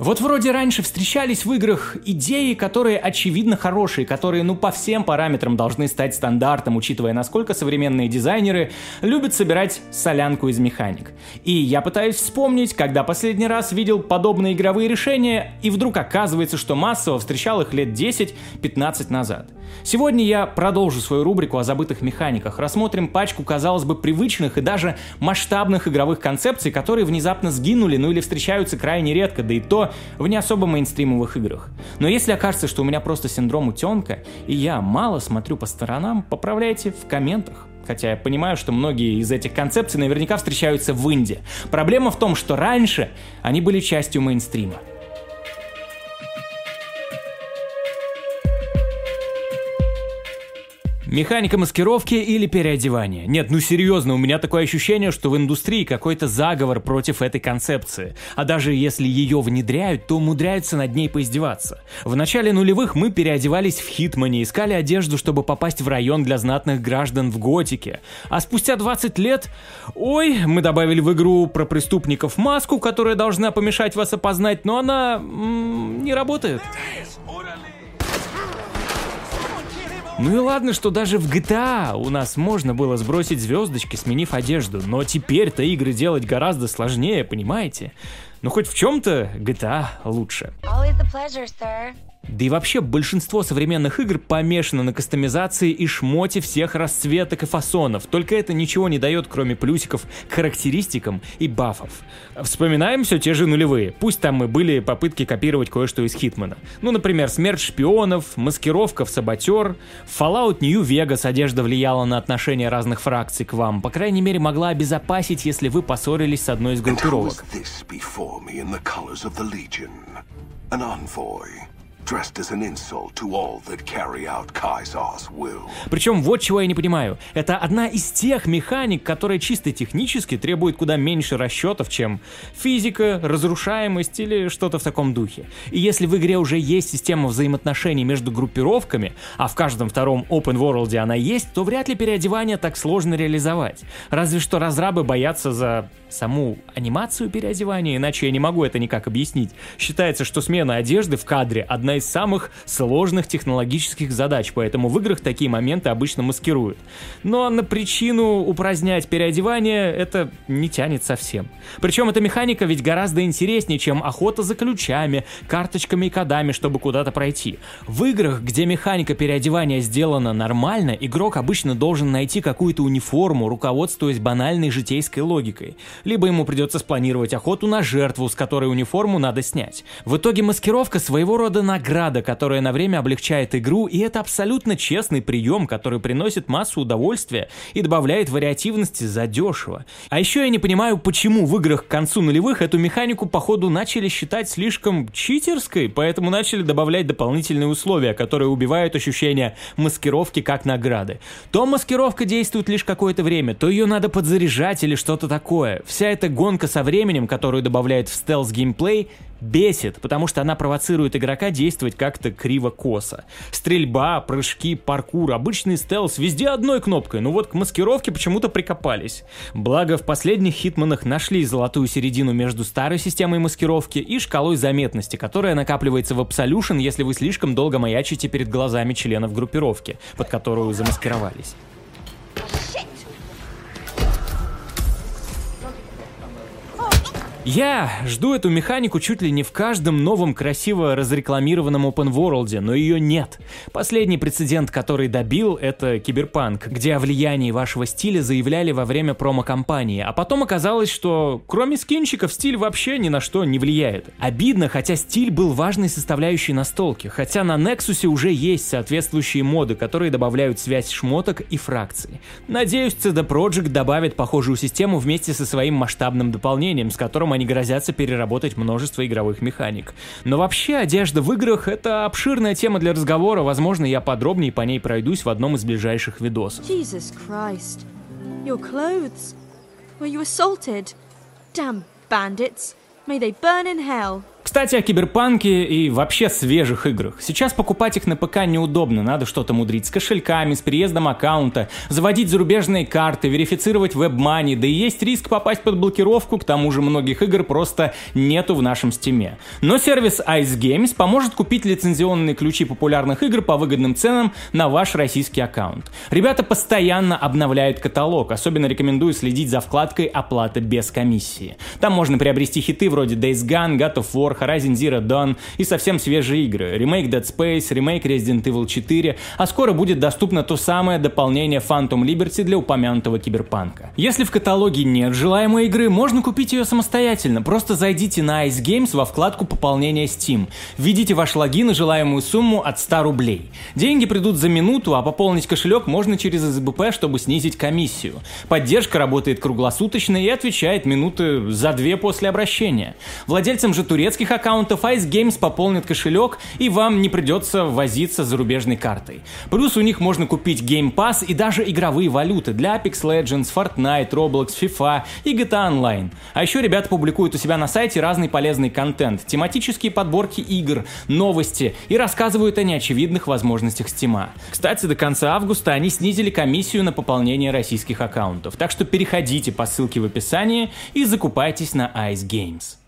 Вот вроде раньше встречались в играх идеи, которые очевидно хорошие, которые ну по всем параметрам должны стать стандартом, учитывая насколько современные дизайнеры любят собирать солянку из механик. И я пытаюсь вспомнить, когда последний раз видел подобные игровые решения, и вдруг оказывается, что массово встречал их лет 10-15 назад. Сегодня я продолжу свою рубрику о забытых механиках, рассмотрим пачку, казалось бы, привычных и даже масштабных игровых концепций, которые внезапно сгинули, ну или встречаются крайне редко, да и то в не особо мейнстримовых играх. Но если окажется, что у меня просто синдром утенка, и я мало смотрю по сторонам, поправляйте в комментах. Хотя я понимаю, что многие из этих концепций наверняка встречаются в Инди. Проблема в том, что раньше они были частью мейнстрима. Механика маскировки или переодевания? Нет, ну серьезно, у меня такое ощущение, что в индустрии какой-то заговор против этой концепции. А даже если ее внедряют, то умудряются над ней поиздеваться. В начале нулевых мы переодевались в Хитмане, искали одежду, чтобы попасть в район для знатных граждан в Готике. А спустя 20 лет, ой, мы добавили в игру про преступников маску, которая должна помешать вас опознать, но она м- не работает. Ну и ладно, что даже в GTA у нас можно было сбросить звездочки, сменив одежду, но теперь-то игры делать гораздо сложнее, понимаете? Ну хоть в чем-то GTA лучше. Always a pleasure, sir. Да и вообще большинство современных игр помешано на кастомизации и шмоте всех расцветок и фасонов, только это ничего не дает, кроме плюсиков характеристикам и бафов. Вспоминаем все те же нулевые, пусть там и были попытки копировать кое-что из Хитмана. Ну, например, смерть шпионов, маскировка в саботер, Fallout New Vegas одежда влияла на отношения разных фракций к вам, по крайней мере могла обезопасить, если вы поссорились с одной из группировок. An envoy причем вот чего я не понимаю. Это одна из тех механик, которая чисто технически требует куда меньше расчетов, чем физика, разрушаемость или что-то в таком духе. И если в игре уже есть система взаимоотношений между группировками, а в каждом втором open world она есть, то вряд ли переодевание так сложно реализовать. Разве что разрабы боятся за саму анимацию переодевания, иначе я не могу это никак объяснить. Считается, что смена одежды в кадре одна из самых сложных технологических задач, поэтому в играх такие моменты обычно маскируют. Но на причину упразднять переодевание это не тянет совсем. Причем эта механика ведь гораздо интереснее, чем охота за ключами, карточками и кодами, чтобы куда-то пройти. В играх, где механика переодевания сделана нормально, игрок обычно должен найти какую-то униформу, руководствуясь банальной житейской логикой либо ему придется спланировать охоту на жертву, с которой униформу надо снять. В итоге маскировка своего рода награда, которая на время облегчает игру, и это абсолютно честный прием, который приносит массу удовольствия и добавляет вариативности задешево. А еще я не понимаю, почему в играх к концу нулевых эту механику походу начали считать слишком читерской, поэтому начали добавлять дополнительные условия, которые убивают ощущение маскировки как награды. То маскировка действует лишь какое-то время, то ее надо подзаряжать или что-то такое. Вся эта гонка со временем, которую добавляет в стелс-геймплей, бесит, потому что она провоцирует игрока действовать как-то криво-косо. Стрельба, прыжки, паркур, обычный стелс везде одной кнопкой, но вот к маскировке почему-то прикопались. Благо в последних хитманах нашли золотую середину между старой системой маскировки и шкалой заметности, которая накапливается в Absolution, если вы слишком долго маячите перед глазами членов группировки, под которую замаскировались. Я жду эту механику чуть ли не в каждом новом красиво разрекламированном open world, но ее нет. Последний прецедент, который добил, это Киберпанк, где о влиянии вашего стиля заявляли во время промо-компании, а потом оказалось, что кроме скинчиков стиль вообще ни на что не влияет. Обидно, хотя стиль был важной составляющей настолки, хотя на Nexus уже есть соответствующие моды, которые добавляют связь шмоток и фракций. Надеюсь, CD Projekt добавит похожую систему вместе со своим масштабным дополнением, с которым котором они грозятся переработать множество игровых механик. Но вообще одежда в играх это обширная тема для разговора, возможно, я подробнее по ней пройдусь в одном из ближайших видосов. Jesus Christ. Your clothes. Were you assaulted? Damn bandits. May they burn in hell. Кстати, о киберпанке и вообще свежих играх. Сейчас покупать их на ПК неудобно, надо что-то мудрить с кошельками, с переездом аккаунта, заводить зарубежные карты, верифицировать WebMoney, да и есть риск попасть под блокировку, к тому же многих игр просто нету в нашем Steam е. Но сервис Ice Games поможет купить лицензионные ключи популярных игр по выгодным ценам на ваш российский аккаунт. Ребята постоянно обновляют каталог, особенно рекомендую следить за вкладкой «Оплата без комиссии». Там можно приобрести хиты вроде Days Gone, God of War, Horizon Zero Dawn и совсем свежие игры. Ремейк Dead Space, ремейк Resident Evil 4, а скоро будет доступно то самое дополнение Phantom Liberty для упомянутого киберпанка. Если в каталоге нет желаемой игры, можно купить ее самостоятельно. Просто зайдите на Ice Games во вкладку пополнения Steam. Введите ваш логин и желаемую сумму от 100 рублей. Деньги придут за минуту, а пополнить кошелек можно через СБП, чтобы снизить комиссию. Поддержка работает круглосуточно и отвечает минуты за две после обращения. Владельцам же турецких своих аккаунтов Ice Games пополнит кошелек, и вам не придется возиться с зарубежной картой. Плюс у них можно купить Game Pass и даже игровые валюты для Apex Legends, Fortnite, Roblox, FIFA и GTA Online. А еще ребята публикуют у себя на сайте разный полезный контент, тематические подборки игр, новости и рассказывают о неочевидных возможностях Steam. Кстати, до конца августа они снизили комиссию на пополнение российских аккаунтов, так что переходите по ссылке в описании и закупайтесь на Ice Games.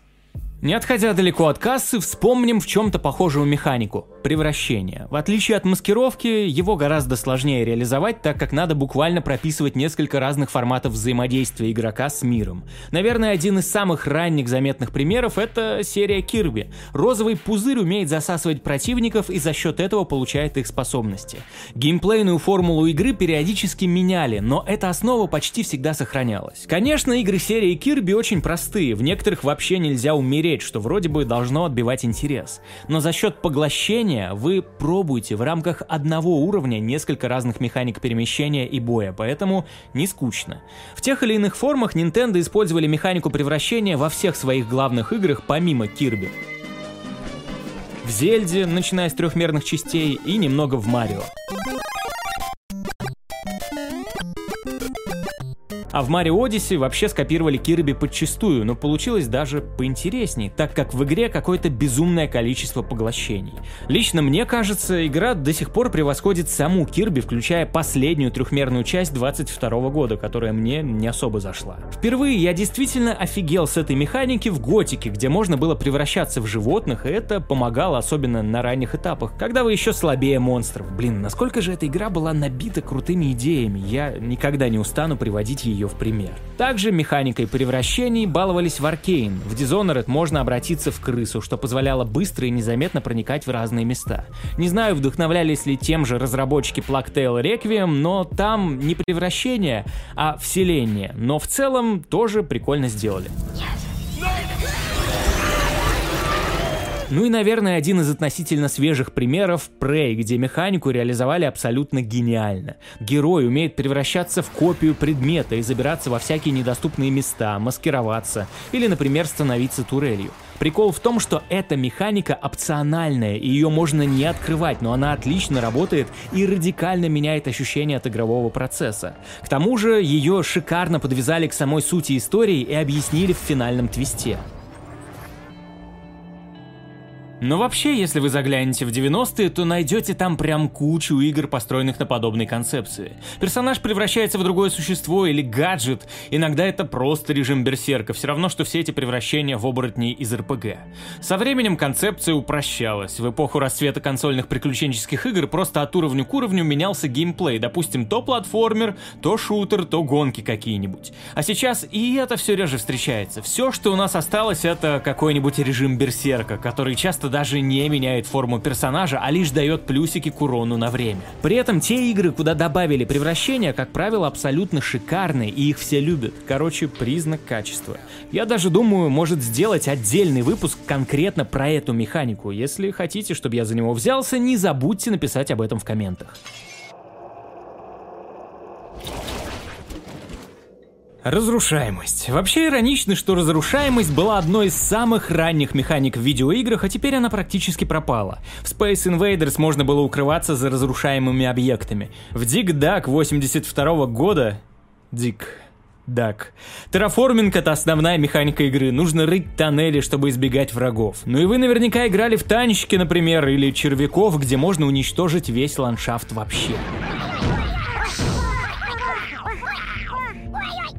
Не отходя далеко от кассы, вспомним в чем-то похожую механику – превращение. В отличие от маскировки, его гораздо сложнее реализовать, так как надо буквально прописывать несколько разных форматов взаимодействия игрока с миром. Наверное, один из самых ранних заметных примеров – это серия Кирби. Розовый пузырь умеет засасывать противников и за счет этого получает их способности. Геймплейную формулу игры периодически меняли, но эта основа почти всегда сохранялась. Конечно, игры серии Кирби очень простые, в некоторых вообще нельзя умереть умереть, что вроде бы должно отбивать интерес. Но за счет поглощения вы пробуете в рамках одного уровня несколько разных механик перемещения и боя, поэтому не скучно. В тех или иных формах Nintendo использовали механику превращения во всех своих главных играх помимо Кирби. В Зельде, начиная с трехмерных частей, и немного в Марио. А в Mario Odyssey вообще скопировали Кирби подчистую, но получилось даже поинтересней, так как в игре какое-то безумное количество поглощений. Лично мне кажется, игра до сих пор превосходит саму Кирби, включая последнюю трехмерную часть 22 года, которая мне не особо зашла. Впервые я действительно офигел с этой механики в Готике, где можно было превращаться в животных, и это помогало особенно на ранних этапах, когда вы еще слабее монстров. Блин, насколько же эта игра была набита крутыми идеями, я никогда не устану приводить ее ее в пример. Также механикой превращений баловались в Аркейн. В Dishonored можно обратиться в крысу, что позволяло быстро и незаметно проникать в разные места. Не знаю, вдохновлялись ли тем же разработчики Plague Requiem, но там не превращение, а вселение. Но в целом тоже прикольно сделали. Ну и, наверное, один из относительно свежих примеров — Prey, где механику реализовали абсолютно гениально. Герой умеет превращаться в копию предмета и забираться во всякие недоступные места, маскироваться или, например, становиться турелью. Прикол в том, что эта механика опциональная, и ее можно не открывать, но она отлично работает и радикально меняет ощущение от игрового процесса. К тому же ее шикарно подвязали к самой сути истории и объяснили в финальном твисте. Но вообще, если вы заглянете в 90-е, то найдете там прям кучу игр, построенных на подобной концепции. Персонаж превращается в другое существо или гаджет, иногда это просто режим берсерка, все равно, что все эти превращения в оборотней из РПГ. Со временем концепция упрощалась. В эпоху расцвета консольных приключенческих игр просто от уровня к уровню менялся геймплей, допустим, то платформер, то шутер, то гонки какие-нибудь. А сейчас и это все реже встречается. Все, что у нас осталось, это какой-нибудь режим берсерка, который часто даже не меняет форму персонажа, а лишь дает плюсики к урону на время. При этом те игры, куда добавили превращения, как правило, абсолютно шикарные, и их все любят. Короче, признак качества. Я даже думаю, может сделать отдельный выпуск конкретно про эту механику. Если хотите, чтобы я за него взялся, не забудьте написать об этом в комментах. Разрушаемость. Вообще иронично, что разрушаемость была одной из самых ранних механик в видеоиграх, а теперь она практически пропала. В Space Invaders можно было укрываться за разрушаемыми объектами. В Dig Dug 82 года... Dig Дак. Терраформинг — это основная механика игры. Нужно рыть тоннели, чтобы избегать врагов. Ну и вы наверняка играли в танчики, например, или червяков, где можно уничтожить весь ландшафт вообще.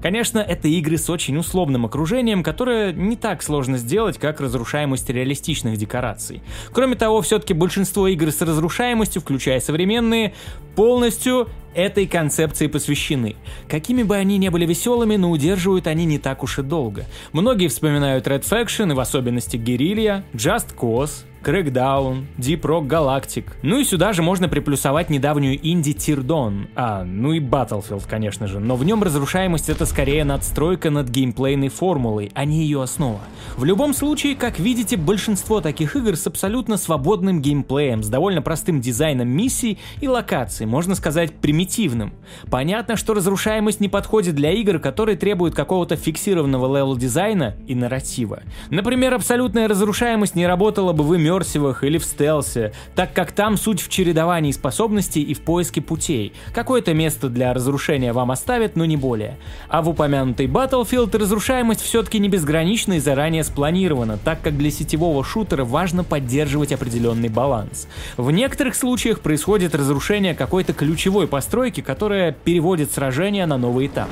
Конечно, это игры с очень условным окружением, которое не так сложно сделать, как разрушаемость реалистичных декораций. Кроме того, все-таки большинство игр с разрушаемостью, включая современные, полностью этой концепции посвящены. Какими бы они ни были веселыми, но удерживают они не так уж и долго. Многие вспоминают Red Faction и в особенности Guerrilla, Just Cause, Crackdown, Deep Rock Galactic. Ну и сюда же можно приплюсовать недавнюю инди Тирдон, а, ну и Battlefield, конечно же, но в нем разрушаемость это скорее надстройка над геймплейной формулой, а не ее основа. В любом случае, как видите, большинство таких игр с абсолютно свободным геймплеем, с довольно простым дизайном миссий и локаций, можно сказать примитивным. Понятно, что разрушаемость не подходит для игр, которые требуют какого-то фиксированного level дизайна и нарратива. Например, абсолютная разрушаемость не работала бы в иммерсивах или в стелсе, так как там суть в чередовании способностей и в поиске путей. Какое-то место для разрушения вам оставят, но не более. А в упомянутой Battlefield разрушаемость все-таки не безгранична и заранее спланирована, так как для сетевого шутера важно поддерживать определенный баланс. В некоторых случаях происходит разрушение какой-то ключевой постройки, которая переводит сражение на новый этап.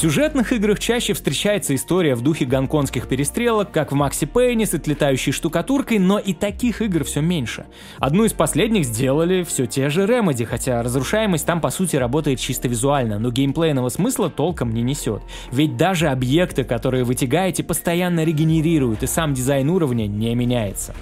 Сюжетных играх чаще встречается история в духе гонконгских перестрелок, как в Макси Пейне с отлетающей штукатуркой, но и таких игр все меньше. Одну из последних сделали все те же Remedy, хотя разрушаемость там по сути работает чисто визуально, но геймплейного смысла толком не несет. Ведь даже объекты, которые вы тягаете, постоянно регенерируют, и сам дизайн уровня не меняется.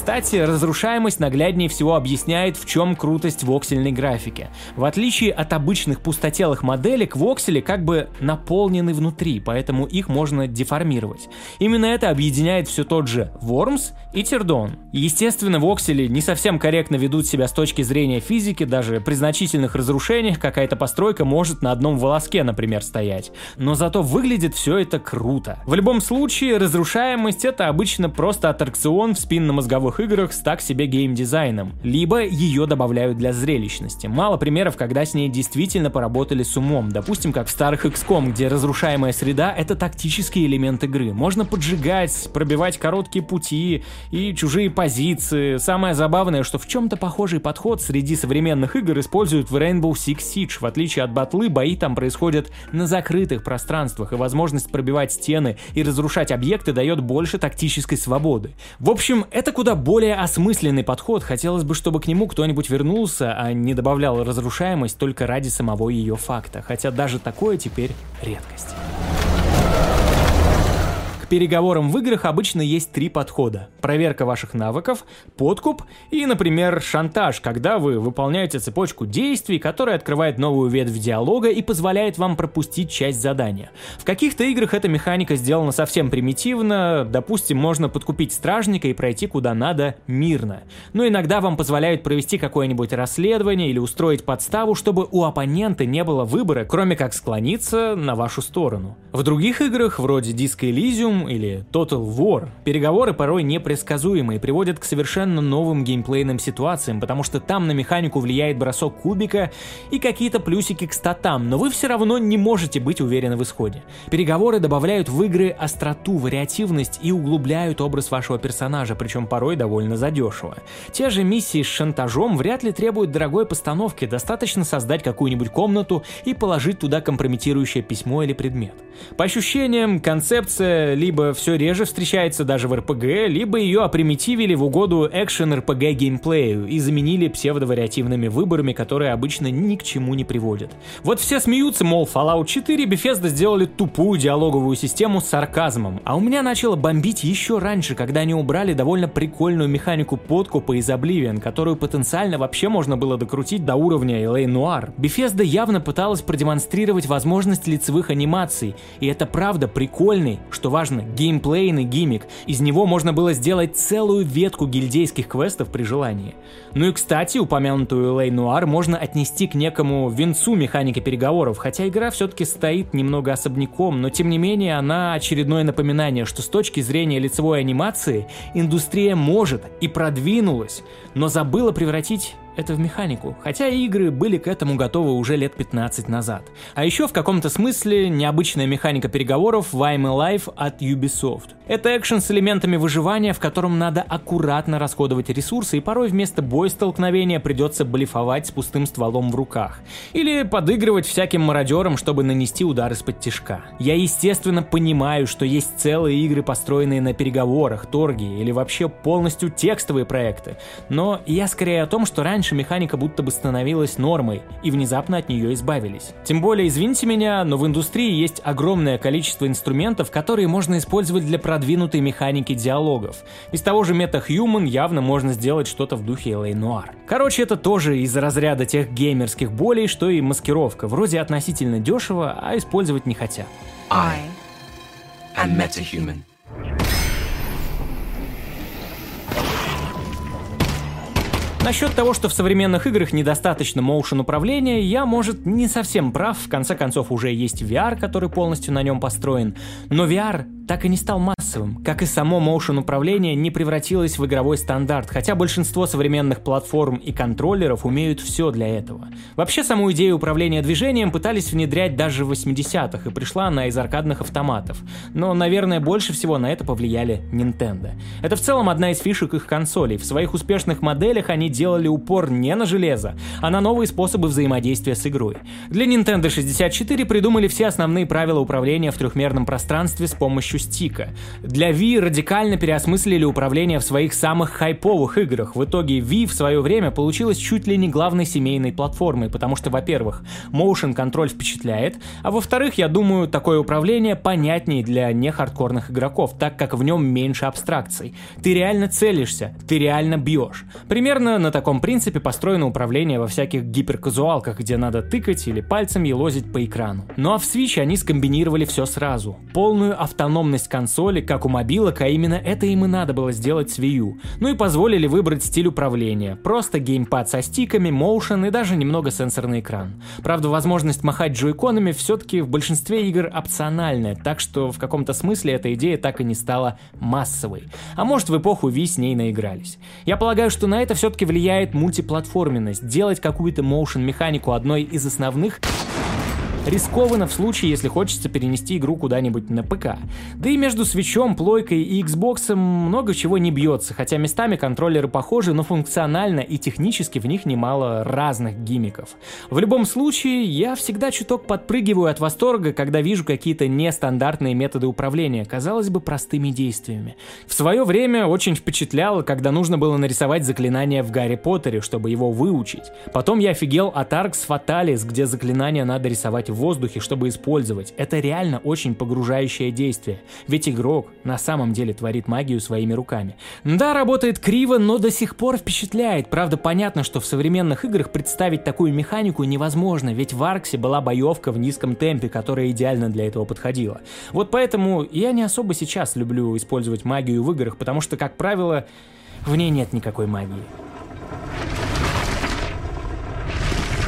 Кстати, разрушаемость нагляднее всего объясняет, в чем крутость воксельной графики. В отличие от обычных пустотелых моделек, воксели как бы наполнены внутри, поэтому их можно деформировать. Именно это объединяет все тот же Worms и Тердон. Естественно, воксели не совсем корректно ведут себя с точки зрения физики, даже при значительных разрушениях какая-то постройка может на одном волоске, например, стоять. Но зато выглядит все это круто. В любом случае, разрушаемость это обычно просто аттракцион в спинномозговой новых играх с так себе геймдизайном, либо ее добавляют для зрелищности. Мало примеров, когда с ней действительно поработали с умом, допустим, как в старых XCOM, где разрушаемая среда — это тактический элемент игры. Можно поджигать, пробивать короткие пути и чужие позиции. Самое забавное, что в чем-то похожий подход среди современных игр используют в Rainbow Six Siege. В отличие от батлы, бои там происходят на закрытых пространствах, и возможность пробивать стены и разрушать объекты дает больше тактической свободы. В общем, это куда более осмысленный подход. Хотелось бы, чтобы к нему кто-нибудь вернулся, а не добавлял разрушаемость только ради самого ее факта. Хотя даже такое теперь редкость переговорам в играх обычно есть три подхода. Проверка ваших навыков, подкуп и, например, шантаж, когда вы выполняете цепочку действий, которая открывает новую ветвь диалога и позволяет вам пропустить часть задания. В каких-то играх эта механика сделана совсем примитивно, допустим, можно подкупить стражника и пройти куда надо мирно. Но иногда вам позволяют провести какое-нибудь расследование или устроить подставу, чтобы у оппонента не было выбора, кроме как склониться на вашу сторону. В других играх, вроде Disco Elysium, или Total War, переговоры порой непредсказуемы и приводят к совершенно новым геймплейным ситуациям, потому что там на механику влияет бросок кубика и какие-то плюсики к статам, но вы все равно не можете быть уверены в исходе. Переговоры добавляют в игры остроту, вариативность и углубляют образ вашего персонажа, причем порой довольно задешево. Те же миссии с шантажом вряд ли требуют дорогой постановки, достаточно создать какую-нибудь комнату и положить туда компрометирующее письмо или предмет. По ощущениям, концепция либо все реже встречается даже в РПГ, либо ее опримитивили в угоду экшен РПГ геймплею и заменили псевдовариативными выборами, которые обычно ни к чему не приводят. Вот все смеются, мол, Fallout 4 Bethesda сделали тупую диалоговую систему с сарказмом, а у меня начало бомбить еще раньше, когда они убрали довольно прикольную механику подкупа из Oblivion, которую потенциально вообще можно было докрутить до уровня LA Noir. Bethesda явно пыталась продемонстрировать возможность лицевых анимаций, и это правда прикольный, что важно, геймплейный гиммик. Из него можно было сделать целую ветку гильдейских квестов при желании. Ну и кстати, упомянутую Лей Нуар можно отнести к некому венцу механики переговоров, хотя игра все-таки стоит немного особняком, но тем не менее она очередное напоминание, что с точки зрения лицевой анимации индустрия может и продвинулась, но забыла превратить это в механику, хотя игры были к этому готовы уже лет 15 назад. А еще в каком-то смысле необычная механика переговоров в I'm Alive от Ubisoft. Это экшен с элементами выживания, в котором надо аккуратно расходовать ресурсы, и порой вместо боя-столкновения придется блефовать с пустым стволом в руках. Или подыгрывать всяким мародерам, чтобы нанести удар из-под тишка. Я, естественно, понимаю, что есть целые игры, построенные на переговорах, торге или вообще полностью текстовые проекты. Но я скорее о том, что раньше механика будто бы становилась нормой, и внезапно от нее избавились. Тем более, извините меня, но в индустрии есть огромное количество инструментов, которые можно использовать для продвинутой механики диалогов. Из того же MetaHuman явно можно сделать что-то в духе LA Noir. Короче, это тоже из разряда тех геймерских болей, что и маскировка. Вроде относительно дешево, а использовать не хотят. I am MetaHuman. Насчет того, что в современных играх недостаточно моушен управления, я, может, не совсем прав, в конце концов уже есть VR, который полностью на нем построен, но VR так и не стал массовым, как и само motion управление не превратилось в игровой стандарт, хотя большинство современных платформ и контроллеров умеют все для этого. Вообще саму идею управления движением пытались внедрять даже в 80-х и пришла она из аркадных автоматов, но, наверное, больше всего на это повлияли Nintendo. Это в целом одна из фишек их консолей, в своих успешных моделях они делали упор не на железо, а на новые способы взаимодействия с игрой. Для Nintendo 64 придумали все основные правила управления в трехмерном пространстве с помощью стика. Для Wii радикально переосмыслили управление в своих самых хайповых играх. В итоге Wii в свое время получилась чуть ли не главной семейной платформой, потому что, во-первых, motion контроль впечатляет, а во-вторых, я думаю, такое управление понятнее для нехардкорных игроков, так как в нем меньше абстракций. Ты реально целишься, ты реально бьешь. Примерно на таком принципе построено управление во всяких гиперказуалках, где надо тыкать или пальцем елозить по экрану. Ну а в Switch они скомбинировали все сразу. Полную автономность автономность консоли, как у мобилок, а именно это им и надо было сделать с Wii U. Ну и позволили выбрать стиль управления. Просто геймпад со стиками, моушен и даже немного сенсорный экран. Правда, возможность махать джойконами все-таки в большинстве игр опциональная, так что в каком-то смысле эта идея так и не стала массовой. А может в эпоху Wii с ней наигрались. Я полагаю, что на это все-таки влияет мультиплатформенность. Делать какую-то моушен механику одной из основных Рискованно в случае, если хочется перенести игру куда-нибудь на ПК. Да и между свечом, плойкой и Xbox много чего не бьется, хотя местами контроллеры похожи, но функционально и технически в них немало разных гимиков. В любом случае, я всегда чуток подпрыгиваю от восторга, когда вижу какие-то нестандартные методы управления, казалось бы, простыми действиями. В свое время очень впечатляло, когда нужно было нарисовать заклинание в Гарри Поттере, чтобы его выучить. Потом я офигел от Arx Fatalis, где заклинание надо рисовать в воздухе, чтобы использовать. Это реально очень погружающее действие. Ведь игрок на самом деле творит магию своими руками. Да, работает криво, но до сих пор впечатляет. Правда, понятно, что в современных играх представить такую механику невозможно, ведь в Арксе была боевка в низком темпе, которая идеально для этого подходила. Вот поэтому я не особо сейчас люблю использовать магию в играх, потому что, как правило, в ней нет никакой магии.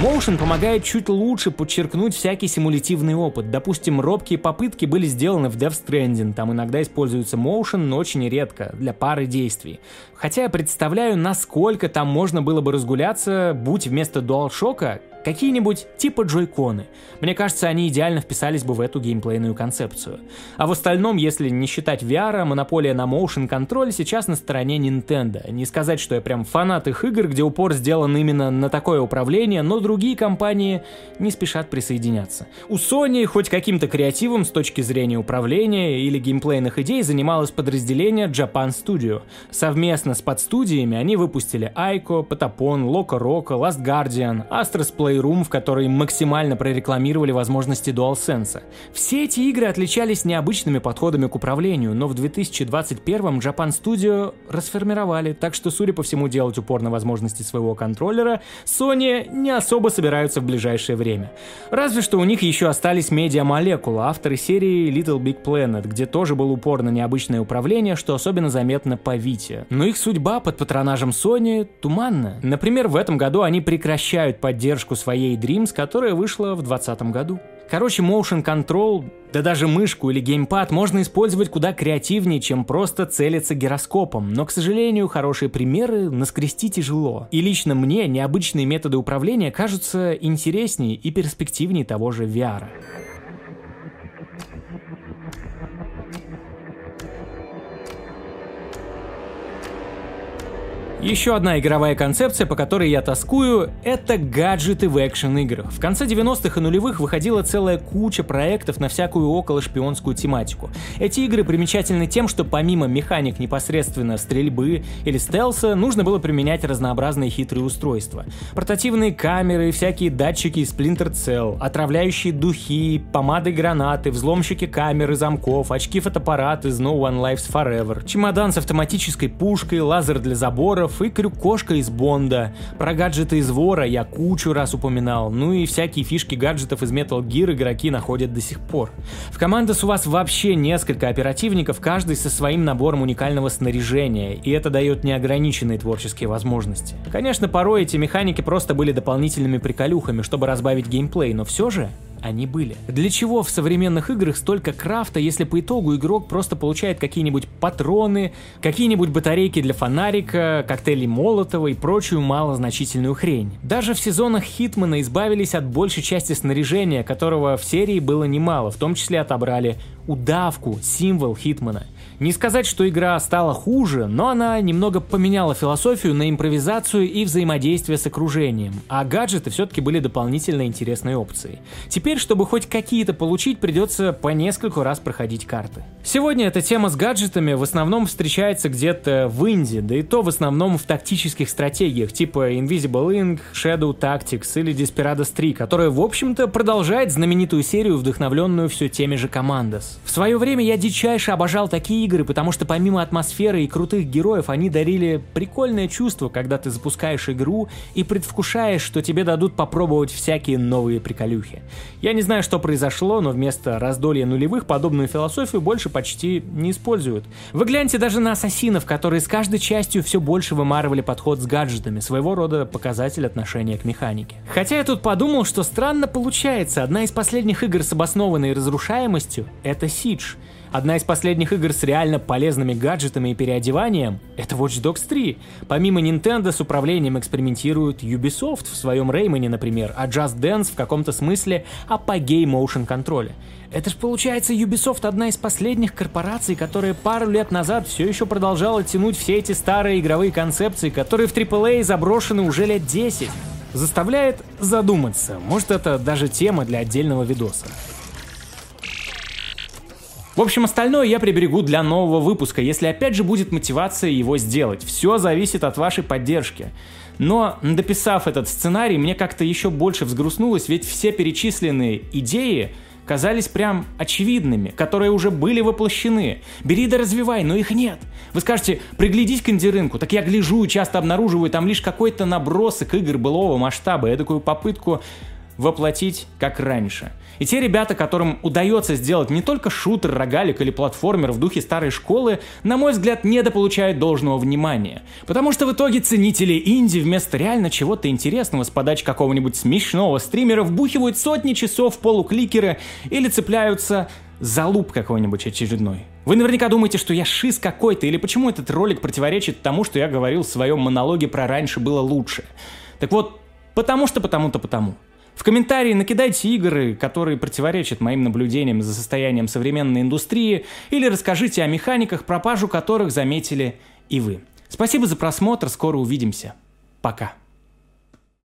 Motion помогает чуть лучше подчеркнуть всякий симулятивный опыт. Допустим, робкие попытки были сделаны в Death Stranding, там иногда используется Motion, но очень редко, для пары действий. Хотя я представляю, насколько там можно было бы разгуляться, будь вместо DualShock Какие-нибудь типа джойконы. Мне кажется, они идеально вписались бы в эту геймплейную концепцию. А в остальном, если не считать VR, монополия на motion контроль сейчас на стороне Nintendo. Не сказать, что я прям фанат их игр, где упор сделан именно на такое управление, но другие компании не спешат присоединяться. У Sony хоть каким-то креативом с точки зрения управления или геймплейных идей занималось подразделение Japan Studio. Совместно с подстудиями они выпустили Aiko, Patapon, Loco Roco, Last Guardian, Astros Play Playroom, в которой максимально прорекламировали возможности DualSense. Все эти игры отличались необычными подходами к управлению, но в 2021 Japan Studio расформировали, так что, судя по всему, делать упор на возможности своего контроллера Sony не особо собираются в ближайшее время. Разве что у них еще остались Molecule, авторы серии Little Big Planet, где тоже был упор на необычное управление, что особенно заметно по Вите. Но их судьба под патронажем Sony туманна. Например, в этом году они прекращают поддержку своей Dreams, которая вышла в 2020 году. Короче, motion control, да даже мышку или геймпад можно использовать куда креативнее, чем просто целиться гироскопом, но, к сожалению, хорошие примеры наскрести тяжело. И лично мне необычные методы управления кажутся интереснее и перспективнее того же VR. Еще одна игровая концепция, по которой я тоскую, это гаджеты в экшен-играх. В конце 90-х и нулевых выходила целая куча проектов на всякую около шпионскую тематику. Эти игры примечательны тем, что помимо механик непосредственно стрельбы или стелса, нужно было применять разнообразные хитрые устройства. Портативные камеры, всякие датчики из Splinter Cell, отравляющие духи, помады гранаты, взломщики камер и замков, очки фотоаппарат из No One Lives Forever, чемодан с автоматической пушкой, лазер для заборов, Егоров и Крюк-кошка из Бонда. Про гаджеты из Вора я кучу раз упоминал. Ну и всякие фишки гаджетов из Metal Gear игроки находят до сих пор. В командос у вас вообще несколько оперативников, каждый со своим набором уникального снаряжения, и это дает неограниченные творческие возможности. Конечно, порой эти механики просто были дополнительными приколюхами, чтобы разбавить геймплей, но все же они были. Для чего в современных играх столько крафта, если по итогу игрок просто получает какие-нибудь патроны, какие-нибудь батарейки для фонарика, коктейли Молотова и прочую малозначительную хрень. Даже в сезонах Хитмана избавились от большей части снаряжения, которого в серии было немало, в том числе отобрали удавку, символ Хитмана. Не сказать, что игра стала хуже, но она немного поменяла философию на импровизацию и взаимодействие с окружением, а гаджеты все-таки были дополнительно интересной опцией. Теперь, чтобы хоть какие-то получить, придется по нескольку раз проходить карты. Сегодня эта тема с гаджетами в основном встречается где-то в инди, да и то в основном в тактических стратегиях типа Invisible Ink, Shadow Tactics или Desperados 3, которая, в общем-то, продолжает знаменитую серию, вдохновленную все теми же Commandos. В свое время я дичайше обожал такие игры, потому что помимо атмосферы и крутых героев, они дарили прикольное чувство, когда ты запускаешь игру и предвкушаешь, что тебе дадут попробовать всякие новые приколюхи. Я не знаю, что произошло, но вместо раздолья нулевых подобную философию больше почти не используют. Вы гляньте даже на ассасинов, которые с каждой частью все больше вымарывали подход с гаджетами, своего рода показатель отношения к механике. Хотя я тут подумал, что странно получается, одна из последних игр с обоснованной разрушаемостью — это Siege — Одна из последних игр с реально полезными гаджетами и переодеванием — это Watch Dogs 3. Помимо Nintendo с управлением экспериментирует Ubisoft в своем Реймоне, например, а Just Dance в каком-то смысле апогей motion контроля. Это ж получается Ubisoft одна из последних корпораций, которая пару лет назад все еще продолжала тянуть все эти старые игровые концепции, которые в AAA заброшены уже лет 10. Заставляет задуматься, может это даже тема для отдельного видоса. В общем, остальное я приберегу для нового выпуска, если опять же будет мотивация его сделать. Все зависит от вашей поддержки. Но, дописав этот сценарий, мне как-то еще больше взгрустнулось, ведь все перечисленные идеи казались прям очевидными, которые уже были воплощены. Бери да развивай, но их нет. Вы скажете, приглядись к инди-рынку, так я гляжу и часто обнаруживаю там лишь какой-то набросок игр былого масштаба, я такую попытку воплотить как раньше. И те ребята, которым удается сделать не только шутер, рогалик или платформер в духе старой школы, на мой взгляд, недополучают должного внимания. Потому что в итоге ценители инди вместо реально чего-то интересного с подачи какого-нибудь смешного стримера вбухивают сотни часов полукликера или цепляются за луп какой-нибудь очередной. Вы наверняка думаете, что я шиз какой-то, или почему этот ролик противоречит тому, что я говорил в своем монологе про раньше было лучше. Так вот, потому что потому-то потому. В комментарии накидайте игры, которые противоречат моим наблюдениям за состоянием современной индустрии, или расскажите о механиках, пропажу которых заметили и вы. Спасибо за просмотр, скоро увидимся. Пока.